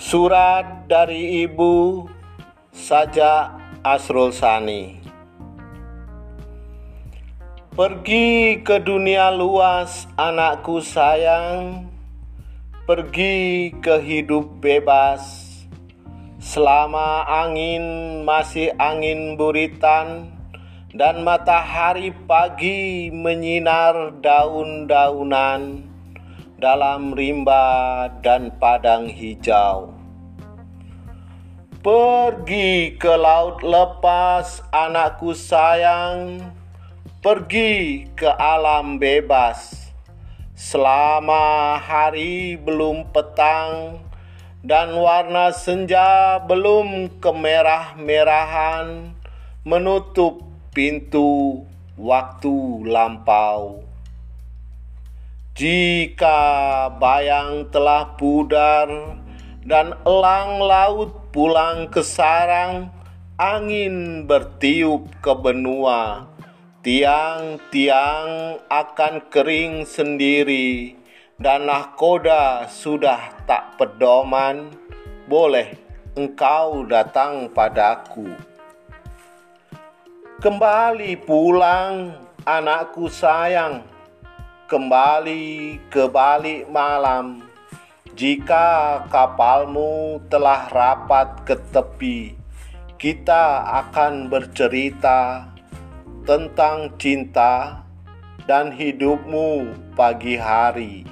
Surat dari Ibu Saja Asrul Sani. Pergi ke dunia luas anakku sayang. Pergi ke hidup bebas. Selama angin masih angin buritan Dan matahari pagi menyinar daun-daunan dalam rimba dan padang hijau. Pergi ke laut lepas, anakku sayang. Pergi ke alam bebas. Selama hari belum petang dan warna senja belum kemerah-merahan menutup pintu waktu lampau. Jika bayang telah pudar dan elang laut pulang ke sarang, angin bertiup ke benua, tiang-tiang akan kering sendiri, dan nahkoda sudah tak pedoman, boleh engkau datang padaku. Kembali pulang, anakku sayang kembali ke balik malam. Jika kapalmu telah rapat ke tepi, kita akan bercerita tentang cinta dan hidupmu pagi hari.